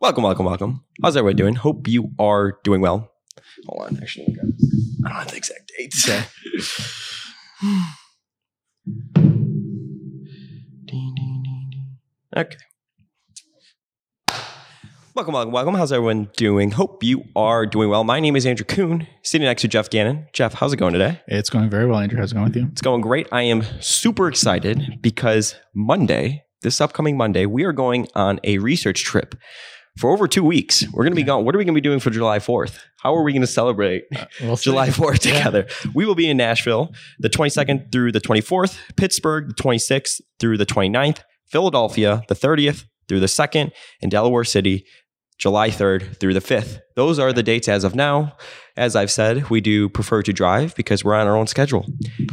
Welcome, welcome, welcome. How's everyone doing? Hope you are doing well. Hold on, actually, let me grab this. I don't have the exact date. Okay. Okay. Welcome, welcome, welcome. How's everyone doing? Hope you are doing well. My name is Andrew Kuhn, sitting next to Geoff Gannon. Geoff, how's it going today? It's going very well, Andrew. How's it going with you? It's going great. I am super excited because Monday, this upcoming Monday, we are going on a research trip for over two weeks. We're going to be going. What are we going to be doing for July 4th? How are we going to celebrate We'll. July 4th Yeah. together? We will be in Nashville the 22nd through the 24th, Pittsburgh the 26th through the 29th, Philadelphia the 30th through the 2nd, and Delaware City July 3rd through the 5th. Those are the dates as of now. As I've said, we do prefer to drive because we're on our own schedule.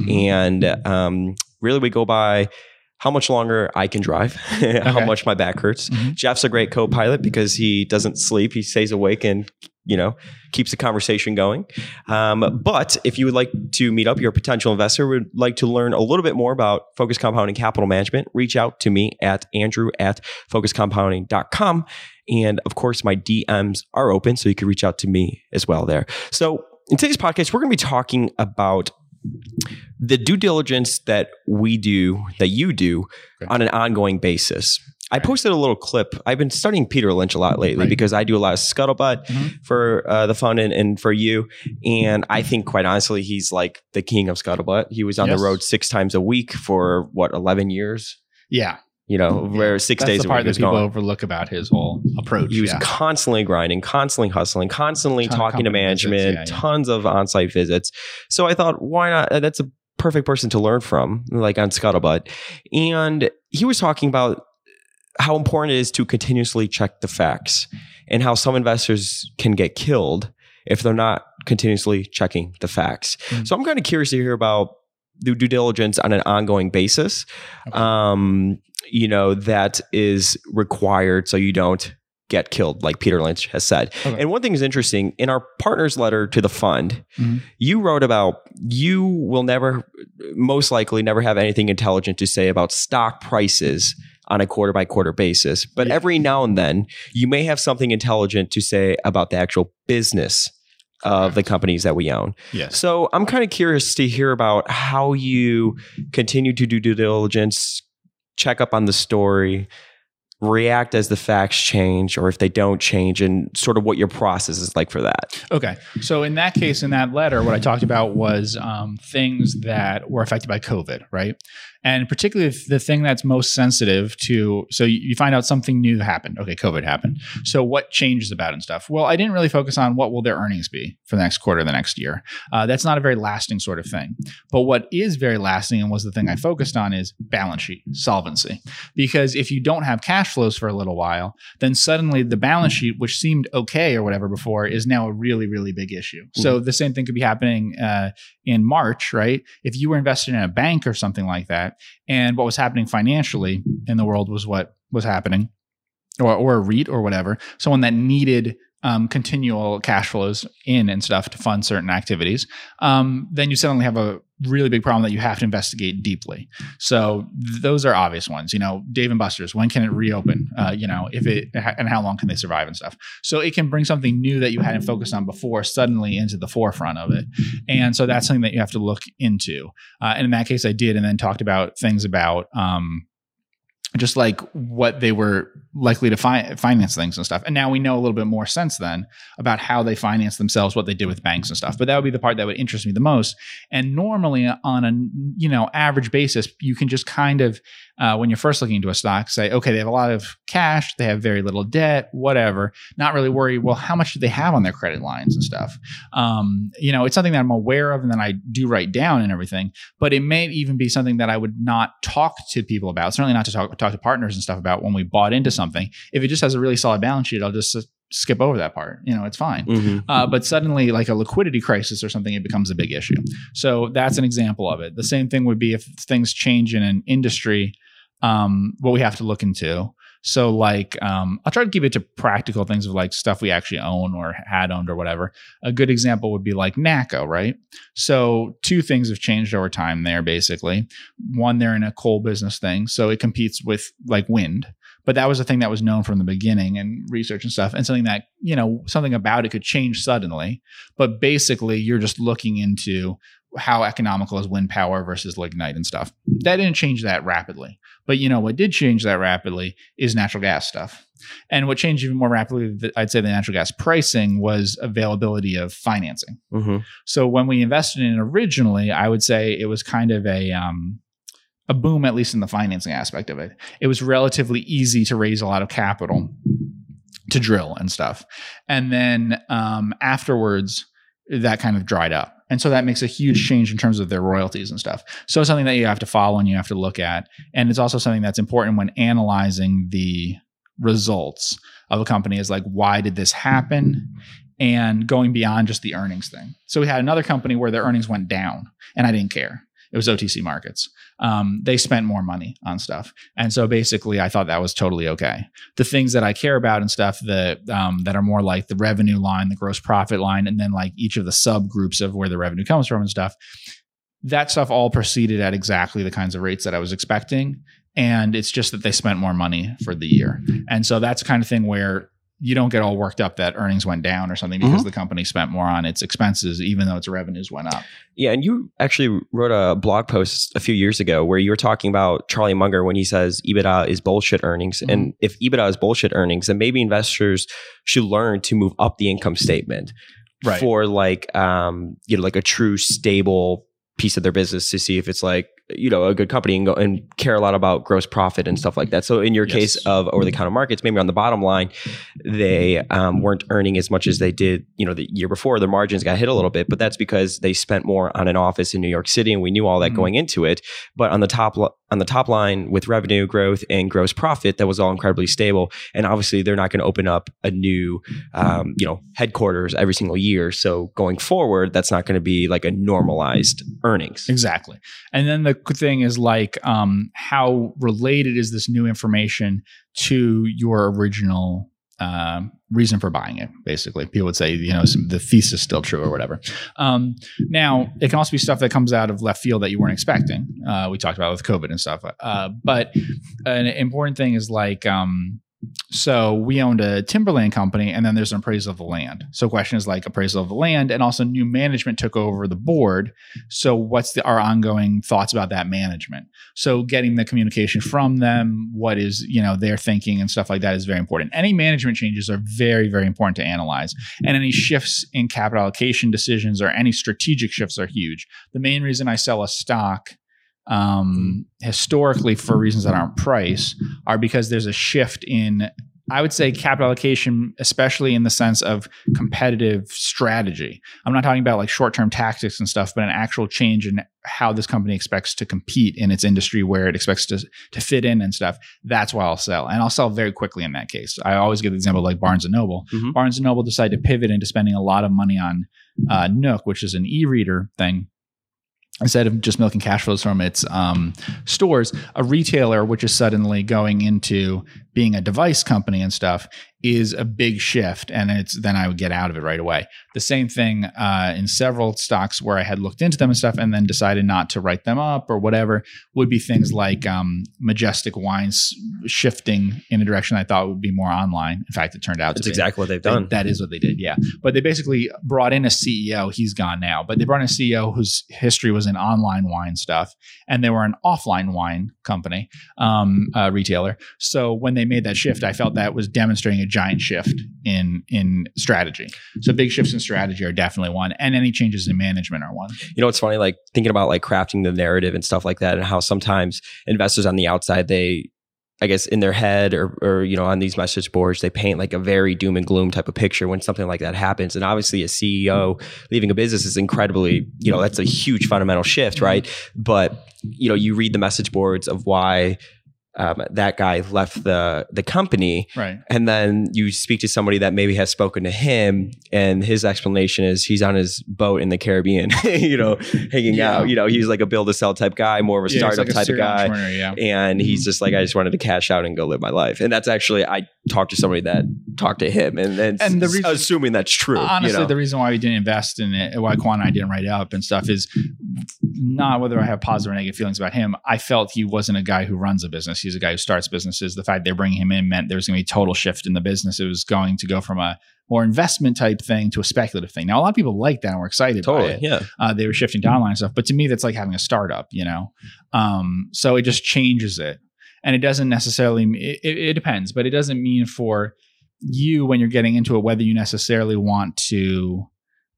And um, really, we go by how much longer I can drive, how much my back hurts. Mhm. Geoff's a great co-pilot because he doesn't sleep; he stays awake and you know keeps the conversation going. Um, but if you would like to meet up, you're potential investor, would like to learn a little bit more about Focus Compounding Capital Management, reach out to me at Andrew at focuscompounding.com. And of course, my DMs are open, so you can reach out to me as well there. So in today's podcast, we're going to be talking about the due diligence that we do, that you do Okay. on an ongoing basis. I posted a little clip. I've been studying Peter Lynch a lot lately Right. because I do a lot of scuttlebutt Mhm. for uh, the fund and, and for you. And I think, quite honestly, he's like the king of scuttlebutt. He was on Yes. the road six times a week for what, 11 years? Yeah. You know, where six That's days the a part week that people gone. overlook about his whole approach. He was yeah. constantly grinding, constantly hustling, constantly talking to company visits, management, yeah, yeah. tons of on-site visits. So I thought, why not? Uh, That's a perfect person to learn from, like on Scuttlebutt. And he was talking about how important it is to continuously check the facts and how some investors can get killed if they're not continuously checking the facts. Mhm. So I'm kind of curious to hear about the due diligence on an ongoing basis. Okay. Um, you know, that is required so you don't get killed, like Peter Lynch has said. Okay. And one thing is interesting in our partner's letter to the fund, Mhm. you wrote about you will never, most likely, never have anything intelligent to say about stock prices on a quarter by quarter basis. But Yeah. every now and then, you may have something intelligent to say about the actual business of the companies that we own. Yes. So I'm kind of curious to hear about how you continue to do due diligence, check up on the story, react as the facts change or if they don't change, and sort of what your process is like for that. Okay. So in that case, in that letter, what I talked about was um, things that were affected by COVID, right? And particularly if the thing that's most sensitive to, so you find out something new happened. Okay, COVID happened. So what changes about it and stuff? Well, I didn't really focus on what will their earnings be for the next quarter, the next year. Uh, that's not a very lasting sort of thing. But what is very lasting and was the thing I focused on is balance sheet solvency. Because if you don't have cash flows for a little while, then suddenly the balance sheet, which seemed okay or whatever before, is now a really, really big issue. So the same thing could be happening uh, in March, right? If you were invested in a bank or something like that, and what was happening financially in the world was what was happening, or, or a REIT or whatever, someone that needed um, continual cash flows in and stuff to fund certain activities, um, then you suddenly have a really big problem that you have to investigate deeply. So th- those are obvious ones. You know, Dave and Buster's, when can it reopen? Uh, you know, if it and how long can they survive and stuff. So it can bring something new that you hadn't focused on before suddenly into the forefront of it. And so that's something that you have to look into. Uh, and in that case, I did, and then talked about things about. Um, just like what they were likely to fi- finance things and stuff. And now we know a little bit more since then about how they finance themselves, what they did with banks and stuff. But that would be the part that would interest me the most. And normally on a you know average basis, you can just kind of uh, when you're first looking into a stock say, okay, they have a lot of cash, they have very little debt, whatever. Not really worry. Well, how much do they have on their credit lines and stuff? Um, you know, it's something that I'm aware of and then I do write down and everything. But it may even be something that I would not talk to people about. Certainly not to talk talk to partners and stuff about when we bought into something. If it just has a really solid balance sheet, I'll just skip over that part. You know, it's fine. Mhm. Uh, but suddenly, like a liquidity crisis or something, it becomes a big issue. So that's an example of it. The same thing would be if things change in an industry, um, what we have to look into. So, like, um, I'll try to keep it to practical things of like stuff we actually own or had owned or whatever. A good example would be like NACCO, right? So, two things have changed over time there, basically. One, they're in a coal business thing, so it competes with like wind. but that was a thing that was known from the beginning and research and stuff, and something that you know something about it could change suddenly. But basically, you're just looking into how economical is wind power versus lignite and stuff. That didn't change that rapidly. But you know what did change that rapidly is natural gas stuff. And what changed even more rapidly, I'd say the natural gas pricing was availability of financing. Mm-hmm. So when we invested in it originally, I would say it was kind of a um, a boom, at least in the financing aspect of it. It was relatively easy to raise a lot of capital to drill and stuff, and then um, afterwards, that kind of dried up. And so that makes a huge hmm. change in terms of their royalties and stuff. So it's something that you have to follow and you have to look at. And it's also something that's important when analyzing the results of a company is like, why did this happen? And going beyond just the earnings thing. So we had another company where their earnings went down and I didn't care. It was OTC markets. Um, they spent more money on stuff, and so basically, I thought that was totally okay. The things that I care about and stuff that um, that are more like the revenue line, the gross profit line, and then like each of the subgroups of where the revenue comes from and stuff. That stuff all proceeded at exactly the kinds of rates that I was expecting, and it's just that they spent more money for the year, and so that's kind of thing where you don't get all worked up that earnings went down or something because Mhm. the company spent more on its expenses, even though its revenues went up. Yeah, and you actually wrote a blog post a few years ago where you were talking about Charlie Munger when he says EBITDA is bullshit earnings. Mm-hmm. And if EBITDA is bullshit earnings, then maybe investors should learn to move up the income statement Right. for like um you know like a true stable piece of their business to see if it's like you know a good company and go and care a lot about gross profit and stuff like that. So in your Yes. case of over the counter markets, maybe on the bottom line, they um, weren't earning as much as they did you know the year before. Their margins got hit a little bit, but that's because they spent more on an office in New York City, and we knew all that Mhm. going into it. But on the top on the top line with revenue growth and gross profit, that was all incredibly stable. And obviously, they're not going to open up a new um, you know headquarters every single year. So going forward, that's not going to be like a normalized earnings. Exactly. And then the thing is like um, how related is this new information to your original um, reason for buying it? Basically, people would say, you know, the thesis is still true or whatever. Um, now, it can also be stuff that comes out of left field that you weren't expecting. Uh, we talked about with COVID and stuff. Uh, but an important thing is like, um, so we owned a timberland company and then there's an appraisal of the land. So question is like appraisal of the land and also new management took over the board. So what's the, our ongoing thoughts about that management? So getting the communication from them, what is, you know, their thinking and stuff like that is very important. Any management changes are very, very important to analyze. And any shifts in capital allocation decisions or any strategic shifts are huge. The main reason I sell a stock um, historically for reasons that aren't price are because there's a shift in I would say capital allocation, especially in the sense of competitive strategy. I'm not talking about like short term tactics and stuff, but an actual change in how this company expects to compete in its industry, where it expects to, to fit in and stuff. That's why I'll sell. And I'll sell very quickly in that case. I always give the example like Barnes and Noble. Mhm. Barnes and Noble decided to pivot into spending a lot of money on uh, Nook, which is an e reader thing instead of just milking cash flows from its um, stores, a retailer, which is suddenly going into being a device company and stuff, is a big shift. And it's then I would get out of it right away. The same thing uh, in several stocks where I had looked into them and stuff, and then decided not to write them up or whatever. Would be things like um, Majestic Wines shifting in a direction I thought would be more online. In fact, it turned out That's to be. exactly what they've They- done. that is what they did, yeah. But they basically brought in a CEO. He's gone now, but they brought in a CEO whose history was in online wine stuff, and they were an offline wine company, um, uh, retailer. So when they made that shift, I felt that was demonstrating a giant shift in in strategy. So big shifts in strategy are definitely one, and any changes in management are one. you know, it's funny, like thinking about like crafting the narrative and stuff like that, and how sometimes investors on the outside, they, I guess, in their head or, or, you know, on these message boards, they paint like a very doom and gloom type of picture when something like that happens. And obviously, a CEO leaving a business is incredibly, you know, that's a huge fundamental shift, mm-hmm. right? But, you know, you read the message boards of why. Um, that guy left the the company, Right. and then you speak to somebody that maybe has spoken to him, and his explanation is he's on his boat in the Caribbean, you know, hanging Yeah. out. You know, he's like a build to sell type guy, more of a Yeah, startup like a type of guy. Yeah. And he's Mhm. just like, I just wanted to cash out and go live my life. And that's actually, I talked to somebody that talked to him, and then And the reason- assuming that's true. Honestly, you know? the reason why we didn't invest in it, why Quan and I didn't write up and stuff is not whether I have positive or negative feelings about him. I felt he wasn't a guy who runs a business. He's a guy who starts businesses. The fact they're bringing him in meant there was going to be a total shift in the business. It was going to go from a more investment type thing to a speculative thing. Now, a lot of people like that and were excited Totally. Yeah. Uh, they were shifting to online stuff, but to me, that's like having a startup, you know. Um, so it just changes it, and it doesn't necessarily. It, it depends, but it doesn't mean for you when you're getting into it whether you necessarily want to.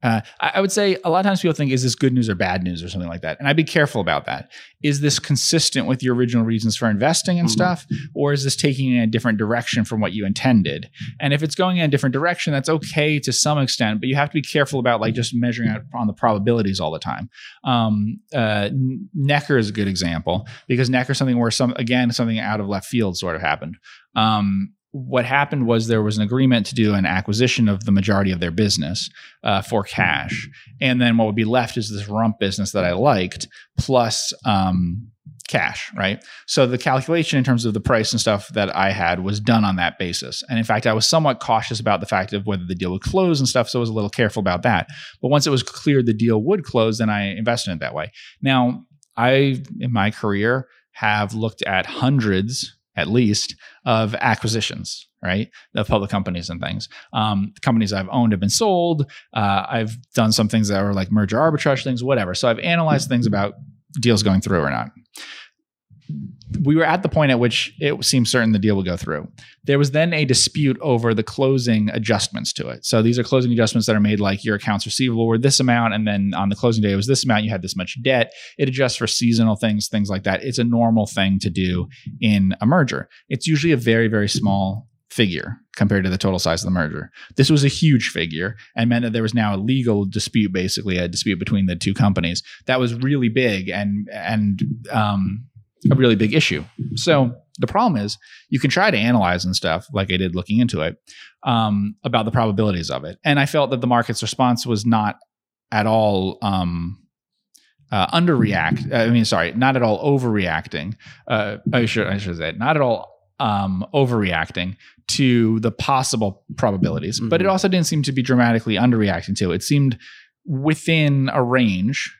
Uh, I, I would say a lot of times people think, is this good news or bad news or something like that? And I'd be careful about that. Is this consistent with your original reasons for investing and Mhm. stuff? Or is this taking in a different direction from what you intended? And if it's going in a different direction, that's okay to some extent, but you have to be careful about like just measuring out on the probabilities all the time. Um, uh, NACCO is a good example because NACCO is something where some, again, something out of left field sort of happened. Um, what happened was there was an agreement to do an acquisition of the majority of their business uh, for cash, and then what would be left is this rump business that I liked plus um, cash, right? So the calculation in terms of the price and stuff that I had was done on that basis, and in fact, I was somewhat cautious about the fact of whether the deal would close and stuff, so I was a little careful about that. But once it was clear the deal would close, then I invested in it that way. Now, I in my career have looked at hundreds at least of acquisitions right? Of public companies and things. Um, companies i've owned have been sold. Uh, i've done some things that were like merger arbitrage things whatever. So i've analyzed things about deals going through or not we were at the point at which it seemed certain the deal would go through. There was then a dispute over the closing adjustments to it. So these are closing adjustments that are made like your accounts receivable were this amount, and then on the closing day it was this amount. You had this much debt. It adjusts for seasonal things, things like that. It's a normal thing to do in a merger. It's usually a very, very small figure compared to the total size of the merger. This was a huge figure and meant that there was now a legal dispute, basically a dispute between the two companies that was really big and and um, a really big issue. So the problem is you can try to analyze and stuff like I did looking into it um, about the probabilities of it, and I felt that the market's response was not at all. Um, uh, underreact. I mean, sorry, not at all overreacting. Uh, I should I should say not at all um, overreacting to the possible probabilities, but it Mhm. also didn't seem to be dramatically underreacting to. It seemed within a range.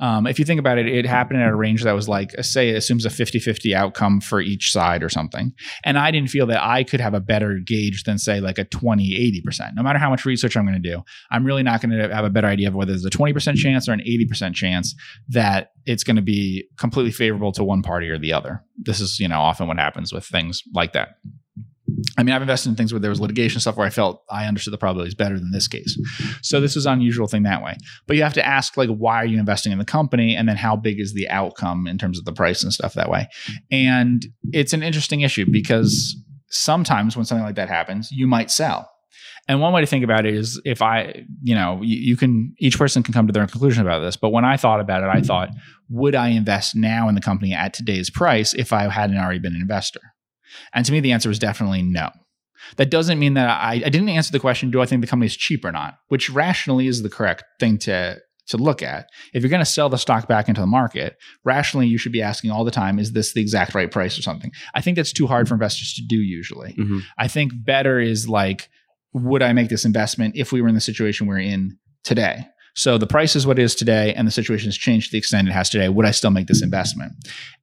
Um, if you think about it, it happened at a range that was like, uh, say, it assumes a 50 50 outcome for each side or something. And I didn't feel that I could have a better gauge than, say, like a 20, 80%. No matter how much research I'm going to do, I'm really not going to have a better idea of whether there's a 20% chance or an 80% chance that it's going to be completely favorable to one party or the other. This is, you know, often what happens with things like that. I mean, I've invested in things where there was litigation stuff where I felt I understood the probabilities better than this case. So this was an unusual thing that way. But you have to ask, like, why are you investing in the company? And then how big is the outcome in terms of the price and stuff that way? And it's an interesting issue because sometimes when something like that happens, you might sell. And one way to think about it is if I, you know, you, you can, each person can come to their own conclusion about this. But when I thought about it, I thought, would I invest now in the company at today's price if I hadn't already been an investor? And to me, the answer was definitely no. That doesn't mean that I, I didn't answer the question, do I think the company is cheap or not? Which rationally is the correct thing to, to look at. If you're going to sell the stock back into the market, rationally, you should be asking all the time, is this the exact right price or something? I think that's too hard for investors to do usually. Mhm. I think better is like, would I make this investment if we were in the situation we're in today? So the price is what it is today, and the situation has changed to the extent it has today. Would I still make this investment?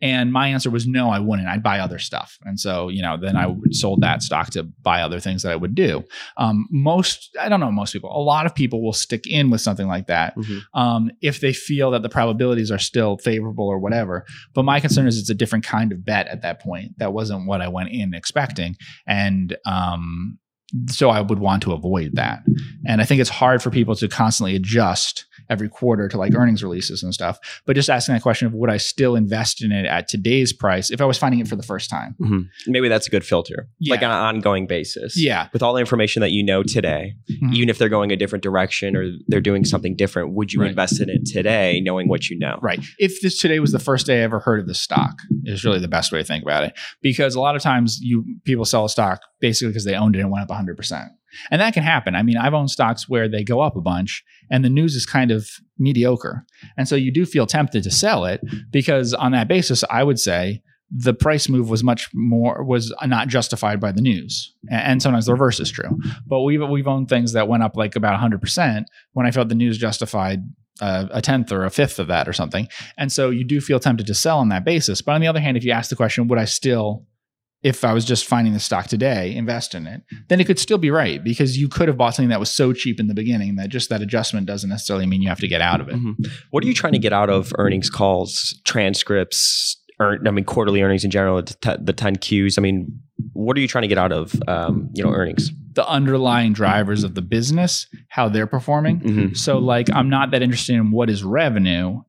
And my answer was no, I wouldn't. I'd buy other stuff. And so, you know, then I sold that stock to buy other things that I would do. Um, most, I don't know, most people, a lot of people will stick in with something like that Mhm. um, if they feel that the probabilities are still favorable or whatever. But my concern is it's a different kind of bet at that point. That wasn't what I went in expecting. And, um, so I would want to avoid that. And I think it's hard for people to constantly adjust every quarter to like earnings releases and stuff. But just asking that question of would I still invest in it at today's price if I was finding it for the first time? Mhm. Maybe that's a good filter, like on an ongoing basis. Yeah. With all the information that you know today, Mhm. even if they're going a different direction or they're doing something different, would you Right. invest in it today, knowing what you know? Right. If this today was the first day I ever heard of the stock, is really the best way to think about it. Because a lot of times you people sell a stock basically because they owned it and went up 100%. And that can happen. I mean, I've owned stocks where they go up a bunch and the news is kind of mediocre. And so you do feel tempted to sell it because on that basis, I would say the price move was much more was not justified by the news. And sometimes the reverse is true. But we've we've owned things that went up like about 100% when I felt the news justified a, a tenth or a fifth of that or something. And so you do feel tempted to sell on that basis. But on the other hand, if you ask the question, would I still, if I was just finding the stock today, invest in it, then it could still be right because you could have bought something that was so cheap in the beginning that just that adjustment doesn't necessarily mean you have to get out of it. Mhm. What are you trying to get out of earnings calls, transcripts, or I mean quarterly earnings in general, the the 10 Qs? I mean, what are you trying to get out of um, you know earnings? The underlying drivers of the business, how they're performing. Mm-hmm. So, like, I'm not that interested in what is revenue.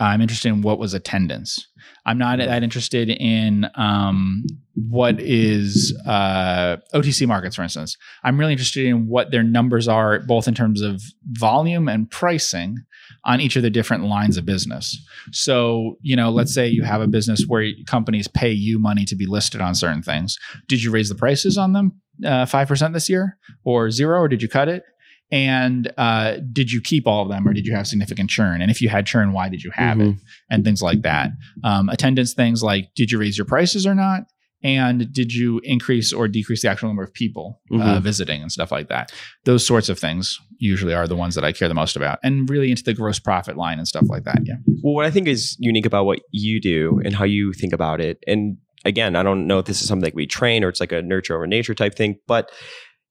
I'm interested in what was attendance. I'm not that interested in um, what is uh, OTC markets, for instance. I'm really interested in what their numbers are, both in terms of volume and pricing on each of the different lines of business. So, you know, let's say you have a business where companies pay you money to be listed on certain things. Did you raise the prices on them uh, 5% this year or zero, or did you cut it? And uh, did you keep all of them, or did you have significant churn? And if you had churn, why did you have it? And things like that. Um, attendance things like did you raise your prices or not? And did you increase or decrease the actual number of people uh, Mhm. visiting and stuff like that? Those sorts of things usually are the ones that I care the most about, and really into the gross profit line and stuff like that. Yeah. Well, what I think is unique about what you do and how you think about it, and again, I don't know if this is something that we train or it's like a nurture over nature type thing, but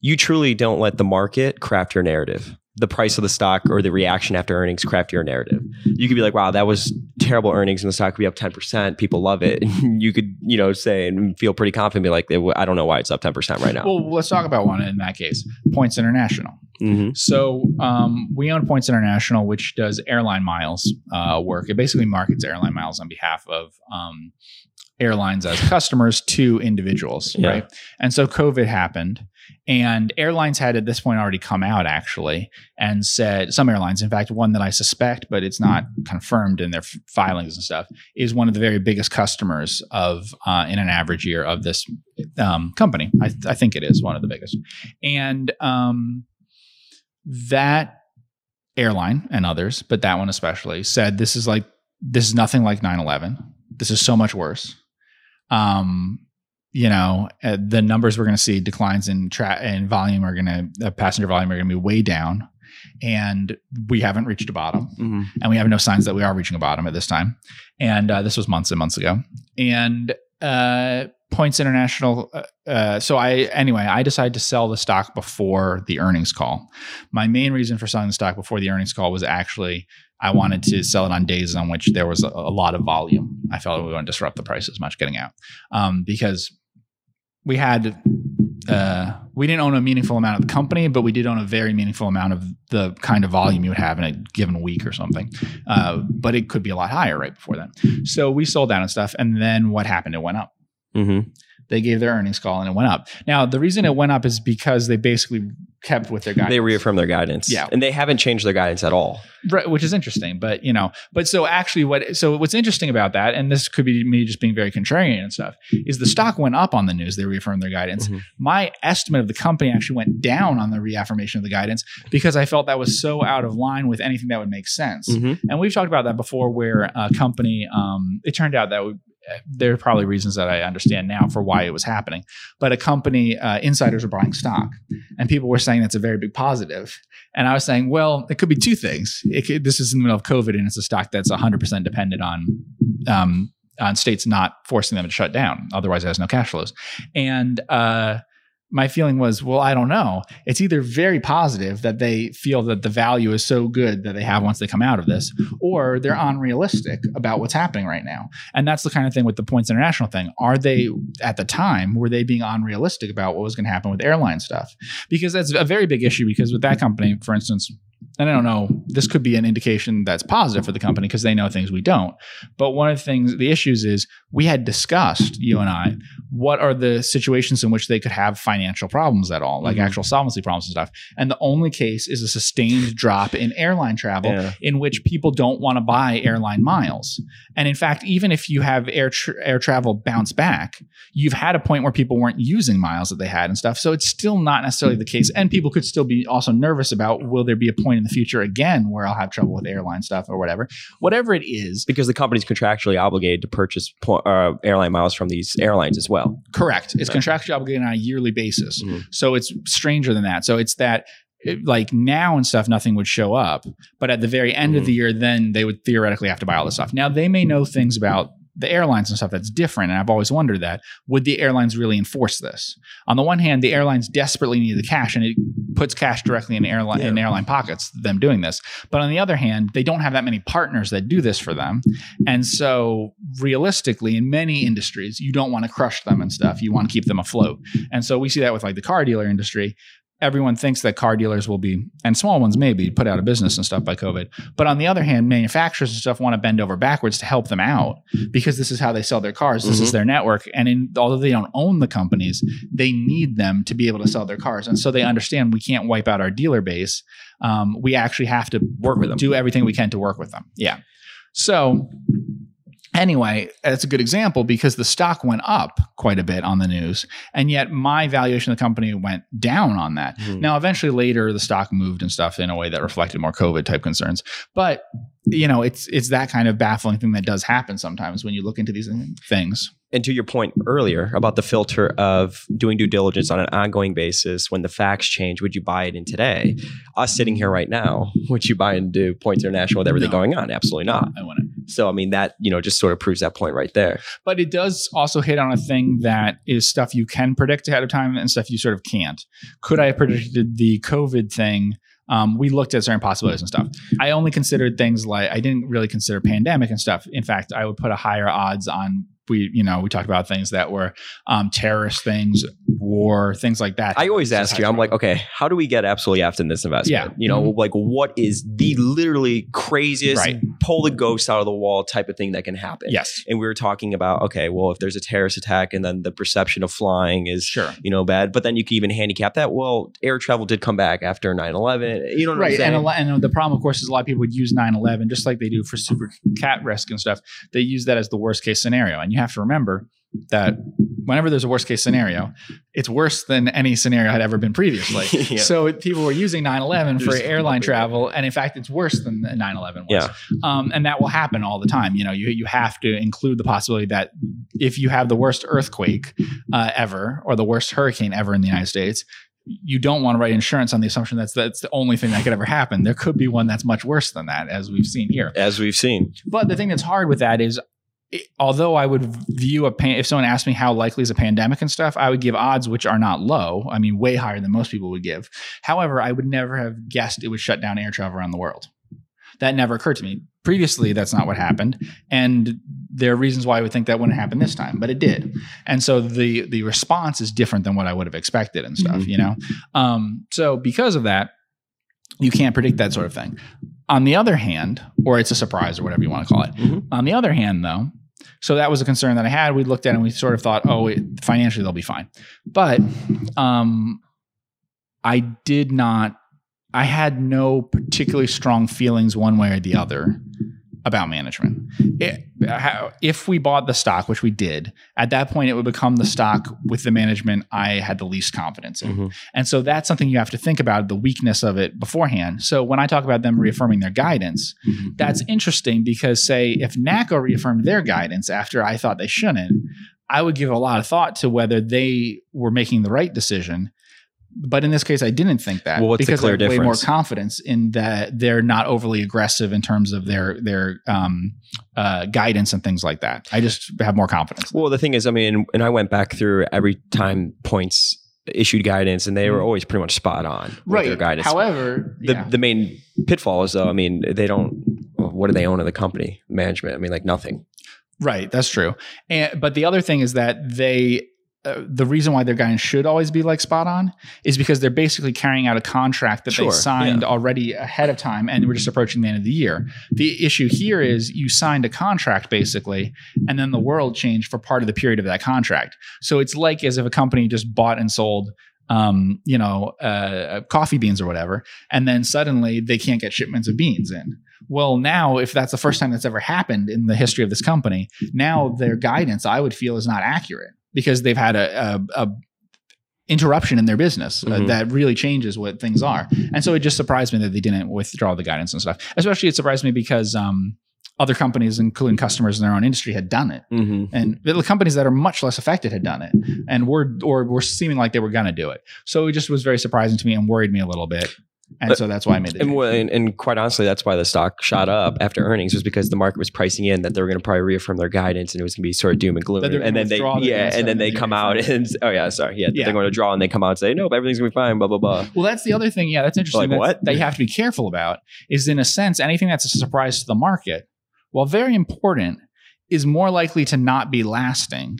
you truly don't let the market craft your narrative. The price of the stock or the reaction after earnings craft your narrative. You could be like, wow, that was terrible earnings and the stock could be up 10%. People love it. you could, you know, say and feel pretty confident, be like, I don't know why it's up 10% right now. Well, let's talk about one in that case Points International. hmm So um, we own Points International, which does airline miles uh, work. It basically markets airline miles on behalf of um, airlines as customers to individuals, Yeah. right? And so COVID happened, and airlines had at this point already come out actually and said some airlines, in fact, one that I suspect, but it's not confirmed in their f- filings and stuff, is one of the very biggest customers of uh, in an average year of this um, company. I, I think it is one of the biggest, and um, that airline and others, but that one especially, said this is like this is nothing like 9/11. This is so much worse. Um, you know, uh, the numbers we're going to see declines in tra- in volume are going to uh, passenger volume are going to be way down, and we haven't reached a bottom hmm and we have no signs that we are reaching a bottom at this time. And uh, this was months and months ago. And uh, Points International. Uh, uh, so I anyway, I decided to sell the stock before the earnings call. My main reason for selling the stock before the earnings call was actually I wanted to sell it on days on which there was a, a lot of volume. I felt we wouldn't disrupt the price as much getting out um, because we had uh, we didn't own a meaningful amount of the company, but we did own a very meaningful amount of the kind of volume you would have in a given week or something. Uh, but it could be a lot higher right before then. So we sold down and stuff. And then what happened? It went up. hmm They gave their earnings call and it went up. Now, the reason it went up is because they basically kept with their guidance. They reaffirm their guidance. Yeah. And they haven't changed their guidance at all. Right, which is interesting, but you know, but so actually, what so what's interesting about that, and this could be me just being very contrarian and stuff, is the stock went up on the news. They reaffirmed their guidance. Mhm. My estimate of the company actually went down on the reaffirmation of the guidance because I felt that was so out of line with anything that would make sense. Mhm. And we've talked about that before, where a company, um, it turned out that we, there are probably reasons that I understand now for why it was happening, but a company uh, insiders were buying stock, and people were saying that's a very big positive. And I was saying, well, it could be two things. Could, this is in the middle of COVID, and it's a stock that's 100% dependent on um, on states not forcing them to shut down. Otherwise, it has no cash flows. And uh, my feeling was, well, I don't know. It's either very positive that they feel that the value is so good that they have once they come out of this, or they're unrealistic about what's happening right now. And that's the kind of thing with the Points International thing. Are they, at the time, were they being unrealistic about what was going to happen with airline stuff? Because that's a very big issue. Because with that company, for instance, and I don't know, this could be an indication that's positive for the company because they know things we don't. But one of the things, the issues is we had discussed, you and I, what are the situations in which they could have financial problems at all, like Mhm. actual solvency problems and stuff. And the only case is a sustained drop in airline travel Yeah. in which people don't want to buy airline miles. And in fact, even if you have air tr- air travel bounce back, you've had a point where people weren't using miles that they had and stuff. So it's still not necessarily the case. And people could still be also nervous about will there be a point in the future again where I'll have trouble with airline stuff or whatever. Whatever it is, Because the company's contractually obligated to purchase po- uh, airline miles from these airlines as well. correct. It's contractually obligated on a yearly basis. Mhm. So it's stranger than that. So it's that it- like now and stuff, nothing would show up. But at the very end of Mhm. the year, then they would theoretically have to buy all this stuff. Now they may know things about the airlines and stuff that's different. And I've always wondered that. Would the airlines really enforce this? On the one hand, the airlines desperately need the cash and it puts cash directly in airline in airline pockets, them doing this. But on the other hand, they don't have that many partners that do this for them. And so realistically, in many industries, you don't want to crush them and stuff. You want to keep them afloat. And so we see that with like the car dealer industry. Everyone thinks that car dealers will be, and small ones maybe, put out of business and stuff by COVID. But on the other hand, manufacturers and stuff want to bend over backwards to help them out because this is how they sell their cars. This is their network. And in, although they don't own the companies, they need them to be able to sell their cars. And so they understand we can't wipe out our dealer base. Um, we actually have to Work with them. do everything we can to work with them. Yeah. So anyway, that's a good example because the stock went up quite a bit on the news, and yet my valuation of the company went down on that. Mhm. Now, eventually, later the stock moved and stuff in a way that reflected more COVID type concerns, but you know, it's it's that kind of baffling thing that does happen sometimes when you look into these things. and to your point earlier about the filter of doing due diligence on an ongoing basis when the facts change would you buy it in today us sitting here right now would you buy into points international with everything No. going on absolutely not I wouldn't. So i mean that you know just sort of proves that point right there But it does also hit on a thing that is stuff you can predict ahead of time and stuff you sort of can't. Could I have predicted the COVID thing? Um, we looked at certain possibilities and stuff. I only considered things like I didn't really consider pandemic and stuff. In fact, I would put a higher odds on we, you know, we talked about things that were um, terrorist things, war, things like that. i always ask you i'm like okay how do we get absolutely after in this investment Yeah. you know Mhm. like what is the literally craziest Right. pull the ghost out of the wall type of thing that can happen yes, and we were talking about okay well if there's a terrorist attack and then the perception of flying is sure. you know, bad. But then you can even handicap that. Well, air travel did come back after 9 11. You know right and, a lot, and the problem of course is a lot of people would use 9-11 just like they do for super cat risk and stuff they use that as the worst case scenario and you have to remember that whenever there's a worst case scenario it's worse than any scenario had ever been previously Yeah. so people were using 9-11 for airline travel and in fact it's worse than 9-11 was Yeah. um, and that will happen all the time you know you, you have to include the possibility that if you have the worst earthquake uh, ever or the worst hurricane ever in the united states you don't want to write insurance on the assumption that's that's the only thing that could ever happen. There could be one that's much worse than that, as we've seen here. As we've seen. But the thing that's hard with that is, it- although I would view a pan, if someone asked me how likely is a pandemic and stuff, I would give odds which are not low. I mean, way higher than most people would give. However, I would never have guessed it would shut down air travel around the world. That never occurred to me. Previously, that's not what happened, and there are reasons why I would think that wouldn't happen this time, but it did. And so the the response is different than what I would have expected and stuff. Mhm. You know, um, so because of that, you can't predict that sort of thing. On the other hand, or it's a surprise or whatever you want to call it. Mhm. On the other hand, though, so that was a concern that I had. We looked at it and we sort of thought, oh, it, financially they'll be fine. But um, I did not, I had no particularly strong feelings one way or the other about management. It- how- if we bought the stock, which we did, at that point it would become the stock with the management I had the least confidence in. Mhm. And so that's something you have to think about the weakness of it beforehand. So when I talk about them reaffirming their guidance, that's interesting because, say, if NACCO reaffirmed their guidance after I thought they shouldn't, I would give a lot of thought to whether they were making the right decision. But in this case, I didn't think that Well, because clear I have way more confidence in that they're not overly aggressive in terms of their their um, uh, guidance and things like that. I just have more confidence. Well, the thing is, I mean, and I went back through every time points issued guidance, and they were always pretty much spot on with their guidance. However, the, yeah. the main pitfall is, though, I mean, they don't. What do they own of the company? Management. I mean, like nothing. Right, that's true. And but the other thing is that they uh, the reason why their guidance should always be like spot on is because they're basically carrying out a contract that Sure, they signed yeah. already ahead of time and we're just approaching the end of the year. The issue here is you signed a contract basically and then the world changed for part of the period of that contract. So it's like as if a company just bought and sold um, you know, uh, coffee beans or whatever, and then suddenly they can't get shipments of beans in. Well, now if that's the first time that's ever happened in the history of this company, now their guidance I would feel is not accurate because they've had a, a, a interruption in their business uh, Mhm. that really changes what things are. And so it just surprised me that they didn't withdraw the guidance and stuff. Especially it surprised me because um, other companies, including customers in their own industry, had done it, Mm-hmm. and the companies that are much less affected had done it, and were or were seeming like they were going to do it. So it just was very surprising to me and worried me a little bit. And so that's why I made the And, and, and quite honestly, that's why the stock shot mm-hmm. up after earnings was because the market was pricing in that they were going to probably reaffirm their guidance and it was going to be sort of doom and gloom. And then they, yeah, and then they come out and oh yeah, sorry, yeah, Yeah. they're going to draw and they come out and say nope, everything's going to be fine, blah blah blah. Well, that's the other thing. Yeah, that's interesting. Like that, what? that you have to be careful about is, in a sense, anything that's a surprise to the market, while very important, is more likely to not be lasting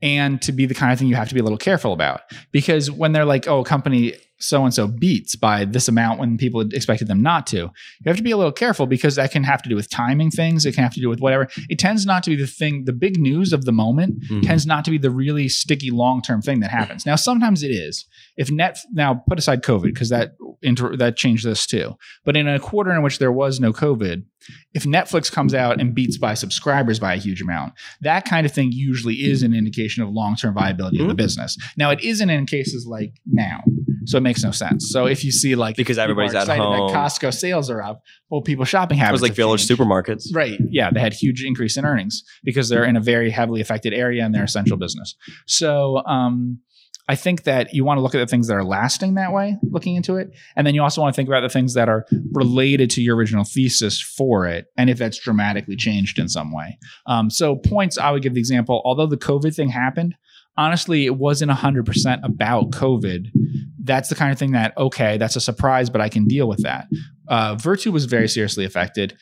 and to be the kind of thing you have to be a little careful about. Because when they're like, oh, a company so and so beats by this amount when people expected them not to, you have to be a little careful because that can have to do with timing things. It can have to do with whatever. It tends not to be the thing, the big news of the moment Mhm. tends not to be the really sticky long term thing that happens. Now, sometimes it is. If net now put aside COVID because that inter, that changed this too. But in a quarter in which there was no COVID, if Netflix comes out and beats by subscribers by a huge amount, that kind of thing usually is an indication of long term viability of the Mhm. business. Now, it isn't in cases like now, so it makes no sense. So if you see like Because everybody's at home. that Costco sales are up, well, people shopping It habits was like village changed. supermarkets. Right. Yeah. They had huge increase in earnings because they're in a very heavily affected area and they're essential business. So um, I think that you want to look at the things that are lasting that way, looking into it. And then you also want to think about the things that are related to your original thesis for it. And if that's dramatically changed in some way. Um, so points, I would give the example, although the COVID thing happened, honestly, it wasn't 100% about COVID. That's the kind of thing that, okay, that's a surprise, but I can deal with that. Uh, Virtu was very seriously affected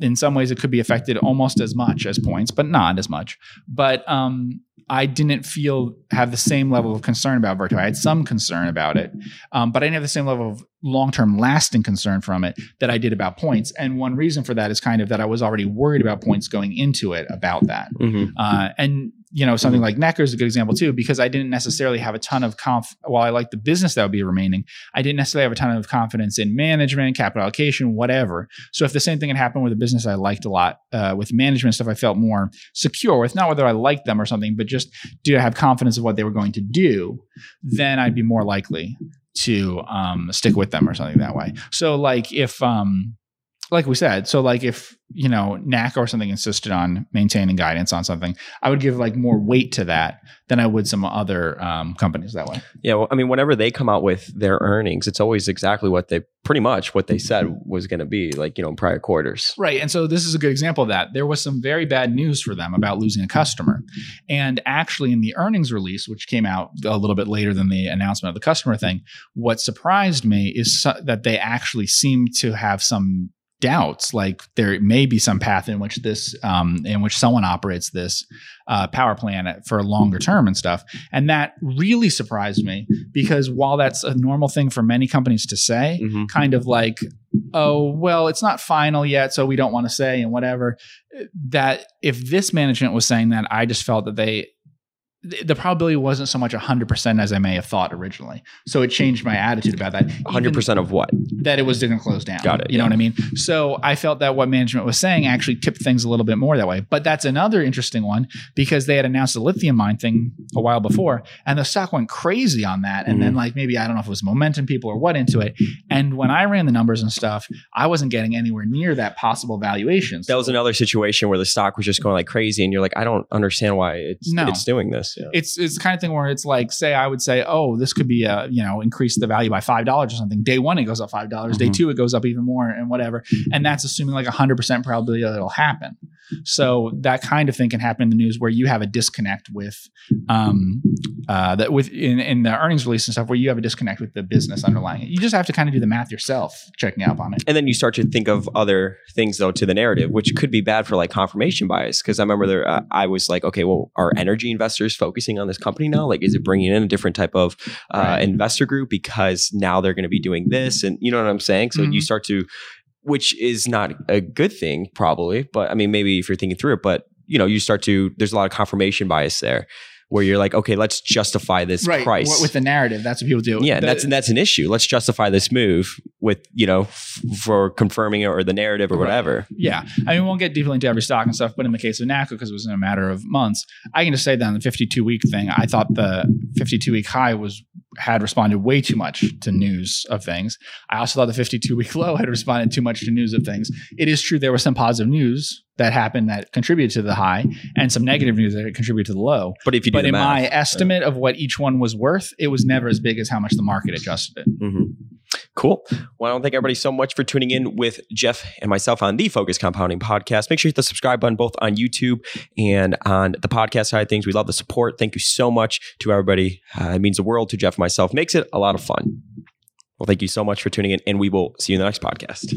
in some ways it could be affected almost as much as points but not as much. But um, i didn't feel have the same level of concern about virtu i had some concern about it um, but i didn't have the same level of long-term lasting concern from it that i did about points. And one reason for that is kind of that i was already worried about points going into it about that. Mhm. uh, and you know something like NACCO is a good example too because I didn't necessarily have a ton of conf. While I like the business that would be remaining, I didn't necessarily have a ton of confidence in management, capital allocation, whatever. So if the same thing had happened with a business I liked a lot, uh, with management stuff, I felt more secure with not whether I liked them or something, but just do I have confidence of what they were going to do? Then I'd be more likely to um, stick with them or something that way. So like if um, like we said, so like if you know NAC or something insisted on maintaining guidance on something, I would give like more weight to that than I would some other um, companies that way. Yeah, well, I mean, whenever they come out with their earnings, it's always exactly what they pretty much what they said was going to be, like you know, in prior quarters. Right. And so this is a good example of that. There was some very bad news for them about losing a customer. And actually, in the earnings release, which came out a little bit later than the announcement of the customer thing, what surprised me is so- that they actually seem to have some doubts like there may be some path in which this um, in which someone operates this uh, power plant for a longer term and stuff and that really surprised me because while that's a normal thing for many companies to say hmm kind of like, oh, well, it's not final yet, so we don't want to say and whatever. That if this management was saying that, I just felt that they, th- the probability wasn't so much 100% as I may have thought originally. So it changed my attitude about that. Hundred percent of what? That it was going to close down. Got it, You know what I mean? So I felt that what management was saying actually tipped things a little bit more that way. But that's another interesting one because they had announced the lithium mine thing a while before and the stock went crazy on that. And Mm-hmm. then like maybe, I don't know if it was momentum people or what into it. And when I ran the numbers and stuff, I wasn't getting anywhere near that possible valuation. That was another situation where the stock was just going like crazy, and you're like, I don't understand why it's No. it's doing this. Yeah. it's it's the kind of thing where it's like, say, I would say, oh, this could be a you know increase the value by five dollars or something. Day one, it goes up five dollars. Day Mhm. two, it goes up even more, and whatever. And that's assuming like a hundred percent probability that it'll happen. So that kind of thing can happen in the news where you have a disconnect with, um, uh, that with in, in the earnings release and stuff where you have a disconnect with the business underlying it. You just have to kind of do the math yourself, checking up on it. and then you start to think of other things though to the narrative, which could be bad for like confirmation bias. Because I remember there, uh, I was like, okay, well, are energy investors focusing on this company now? Like, is it bringing in a different type of uh, Right. investor group because now they're going to be doing this, and you know what I'm saying? So Mhm. you start to, which is not a good thing, probably. But I mean, maybe if you're thinking through it, but you know, you start to. There's a lot of confirmation bias there, where you're like, okay, let's justify this price. w- with the narrative. That's what people do. Yeah, and The- that's and that's an issue. Let's justify this move with you know f- for confirming it or the narrative or Right. whatever. Yeah. I mean, we won't get deeply into every stock and stuff, but in the case of NACCO, because it was in a matter of months, I can just say that on the 52 week thing, I thought the 52 week high was had responded way too much to news of things. I also thought the 52 week low had responded too much to news of things. It is true there was some positive news that happened that contributed to the high and some negative news that contributed to the low. But if you do But in math, my estimate of what each one was worth, it was never as big as how much the market adjusted it. Mhm. Cool. Well, I want to thank everybody so much for tuning in with Geoff and myself on the Focus Compounding podcast. Make sure you hit the subscribe button both on YouTube and on the podcast side of things. We love the support. Thank you so much to everybody. Uh, it means the world to Geoff and myself. Makes it a lot of fun. Well, thank you so much for tuning in, and we will see you in the next podcast.